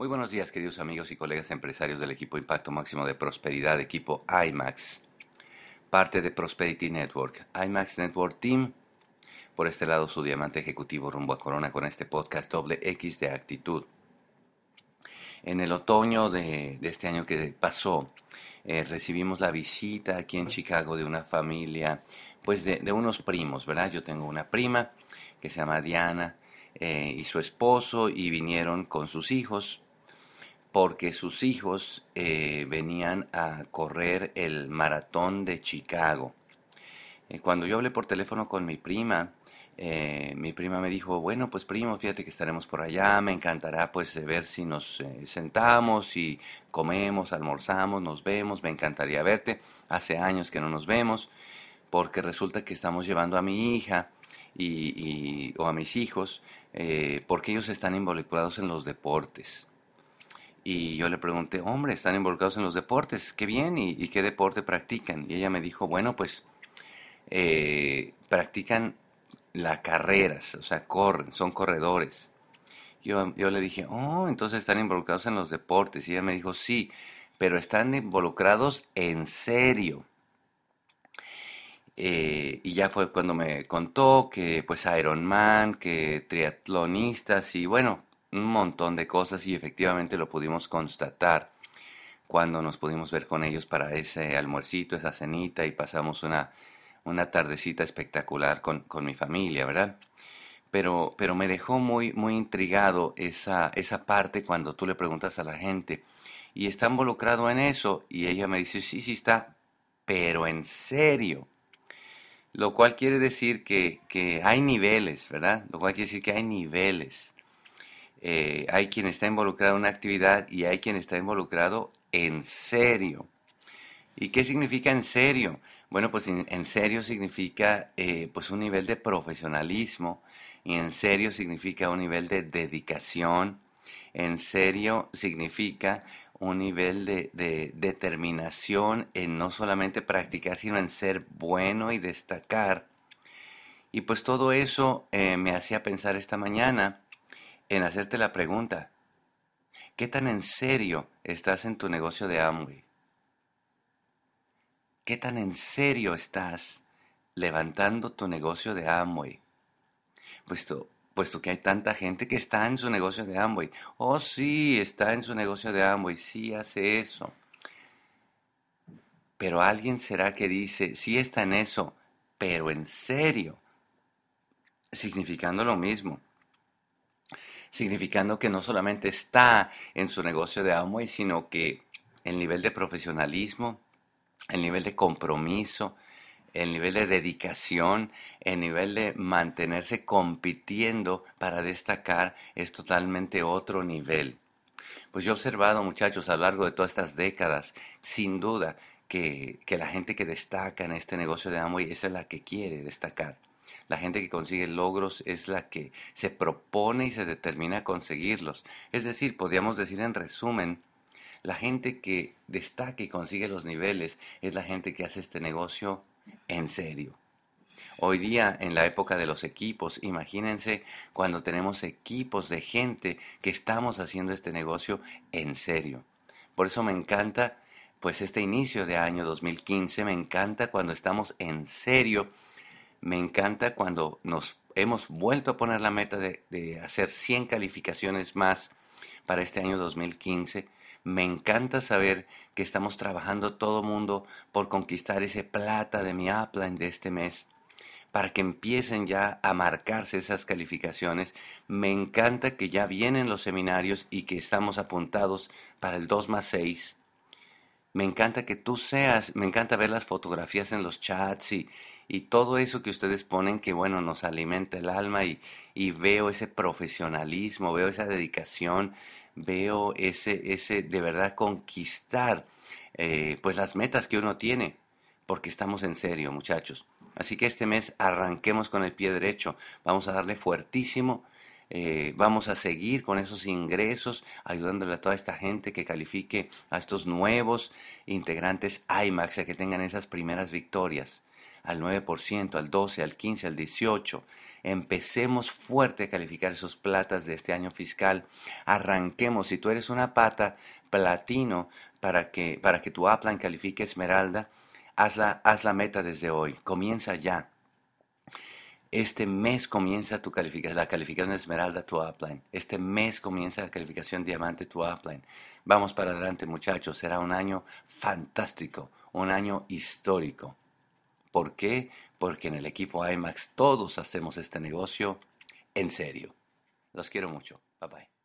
Muy buenos días, queridos amigos y colegas empresarios del equipo Impacto Máximo de Prosperidad, equipo IMAX, parte de Prosperity Network, IMAX Network Team. Por este lado, su diamante ejecutivo rumbo a Corona con este podcast doble X de actitud. En el otoño de, este año que pasó, eh, recibimos la visita aquí en Chicago de una familia, pues de, de unos primos, ¿verdad? Yo tengo una prima que se llama Diana eh, y su esposo y vinieron con sus hijos porque sus hijos eh, venían a correr el maratón de Chicago. Eh, cuando yo hablé por teléfono con mi prima, eh, mi prima me dijo, bueno, pues primo, fíjate que estaremos por allá, me encantará pues ver si nos sentamos y comemos, almorzamos, nos vemos, me encantaría verte, hace años que no nos vemos, porque resulta que estamos llevando a mi hija y, o a mis hijos, porque ellos están involucrados en los deportes. Y yo le pregunté, hombre, están involucrados en los deportes, qué bien, ¿y, qué deporte practican? Y ella me dijo, bueno, pues eh, practican las carreras, o sea, corren, son corredores. Yo, yo le dije, oh, entonces están involucrados en los deportes. Y ella me dijo, sí, pero están involucrados en serio. Eh, y ya fue cuando me contó que pues Ironman, que triatlonistas y bueno, un montón de cosas y efectivamente lo pudimos constatar cuando nos pudimos ver con ellos para ese almuercito, esa cenita y pasamos una, una tardecita espectacular con, con mi familia, ¿verdad? Pero, pero me dejó muy, muy intrigado esa, esa parte cuando tú le preguntas a la gente y está involucrado en eso y ella me dice, sí, sí está, pero en serio. Lo cual quiere decir que, que hay niveles, ¿verdad? Lo cual quiere decir que hay niveles. Eh, hay quien está involucrado en una actividad y hay quien está involucrado en serio. ¿Y qué significa en serio? Bueno, pues en, serio significa eh, pues un nivel de profesionalismo y en serio significa un nivel de dedicación, en serio significa un nivel de, determinación en no solamente practicar, sino en ser bueno y destacar. Y pues todo eso eh, me hacía pensar esta mañana en hacerte la pregunta, ¿qué tan en serio estás en tu negocio de Amway? ¿Qué tan en serio estás levantando tu negocio de Amway? Puesto, puesto que hay tanta gente que está en su negocio de Amway. Oh, sí, está en su negocio de Amway, sí hace eso. Pero alguien será que dice, sí está en eso, pero en serio, significando lo mismo significando que no solamente está en su negocio de Amway, sino que el nivel de profesionalismo, el nivel de compromiso, el nivel de dedicación, el nivel de mantenerse compitiendo para destacar es totalmente otro nivel. Pues yo he observado, muchachos, a lo largo de todas estas décadas, sin duda, que, que la gente que destaca en este negocio de Amway es la que quiere destacar. La gente que consigue logros es la que se propone y se determina a conseguirlos. Es decir, podríamos decir en resumen, la gente que destaca y consigue los niveles es la gente que hace este negocio en serio. Hoy día, en la época de los equipos, imagínense cuando tenemos equipos de gente que estamos haciendo este negocio en serio. Por eso me encanta, pues este inicio de año 2015, me encanta cuando estamos en serio me encanta cuando nos hemos vuelto a poner la meta de, hacer 100 calificaciones más para este año 2015. Me encanta saber que estamos trabajando todo mundo por conquistar ese plata de mi upline de este mes para que empiecen ya a marcarse esas calificaciones. Me encanta que ya vienen los seminarios y que estamos apuntados para el 2 más 6. Me encanta que tú seas, me encanta ver las fotografías en los chats y, y todo eso que ustedes ponen que bueno nos alimenta el alma y, y veo ese profesionalismo, veo esa dedicación, veo ese, ese de verdad conquistar eh, pues las metas que uno tiene, porque estamos en serio muchachos. Así que este mes arranquemos con el pie derecho, vamos a darle fuertísimo, eh, vamos a seguir con esos ingresos, ayudándole a toda esta gente que califique a estos nuevos integrantes IMAX a que tengan esas primeras victorias al 9%, al 12%, al 15%, al 18%. Empecemos fuerte a calificar esos platas de este año fiscal. Arranquemos. Si tú eres una pata platino para que, para que tu upline califique esmeralda, haz haz la meta desde hoy. Comienza ya. Este mes comienza tu calificación, la calificación Esmeralda tu upline. Este mes comienza la calificación Diamante tu upline. Vamos para adelante muchachos, será un año fantástico, un año histórico. ¿Por qué? Porque en el equipo IMAX todos hacemos este negocio en serio. Los quiero mucho. Bye bye.